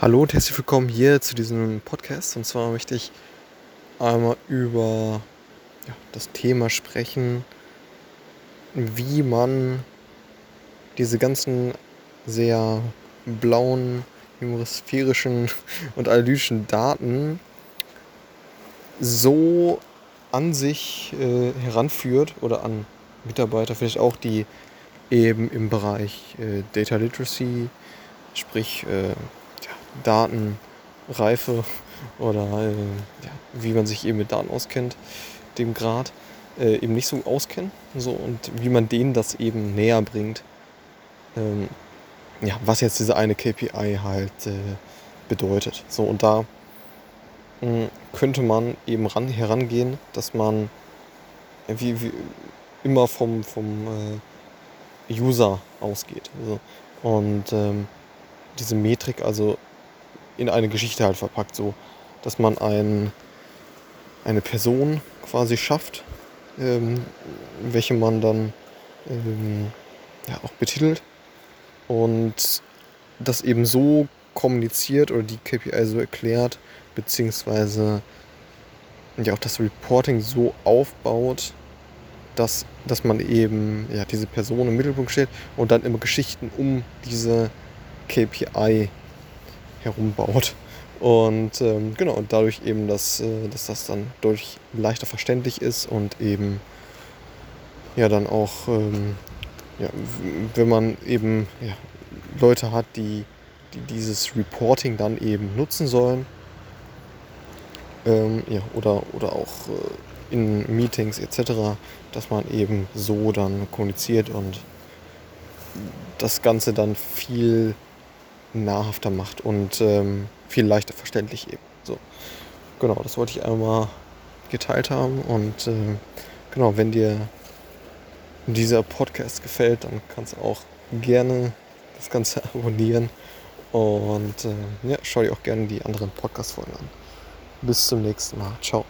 Hallo und herzlich willkommen hier zu diesem Podcast. Und zwar möchte ich einmal über ja, das Thema sprechen, wie man diese ganzen sehr blauen, hemisphärischen und analytischen Daten so an sich äh, heranführt oder an Mitarbeiter vielleicht auch, die eben im Bereich äh, Data Literacy, sprich äh, Datenreife oder äh, ja, wie man sich eben mit Daten auskennt, dem Grad äh, eben nicht so auskennen. So, und wie man denen das eben näher bringt. Ähm, ja, was jetzt diese eine KPI halt äh, bedeutet. So, und da mh, hm, könnte man eben ran, herangehen, dass man wie, wie immer vom, vom äh, User ausgeht. Also, und ähm, diese Metrik also in eine Geschichte halt verpackt, so dass man ein, eine Person quasi schafft, ähm, welche man dann ähm, ja, auch betitelt. Und das eben so kommuniziert oder die KPI so erklärt, beziehungsweise ja auch das Reporting so aufbaut, dass, dass man eben ja, diese Person im Mittelpunkt steht und dann immer Geschichten um diese KPI herumbaut. Und ähm, genau, und dadurch eben, dass, äh, dass das dann deutlich leichter verständlich ist und eben ja dann auch, ähm, ja, wenn man eben ja, Leute hat, die, die dieses Reporting dann eben nutzen sollen, ähm, ja, oder, oder auch äh, in Meetings etc., dass man eben so dann kommuniziert und das Ganze dann viel nahrhafter macht und ähm, viel leichter verständlich eben. So. Genau, das wollte ich einmal geteilt haben und äh, genau, wenn dir dieser Podcast gefällt, dann kannst du auch gerne das Ganze abonnieren und äh, ja, schau dir auch gerne die anderen Podcast-Folgen an. Bis zum nächsten Mal. Ciao.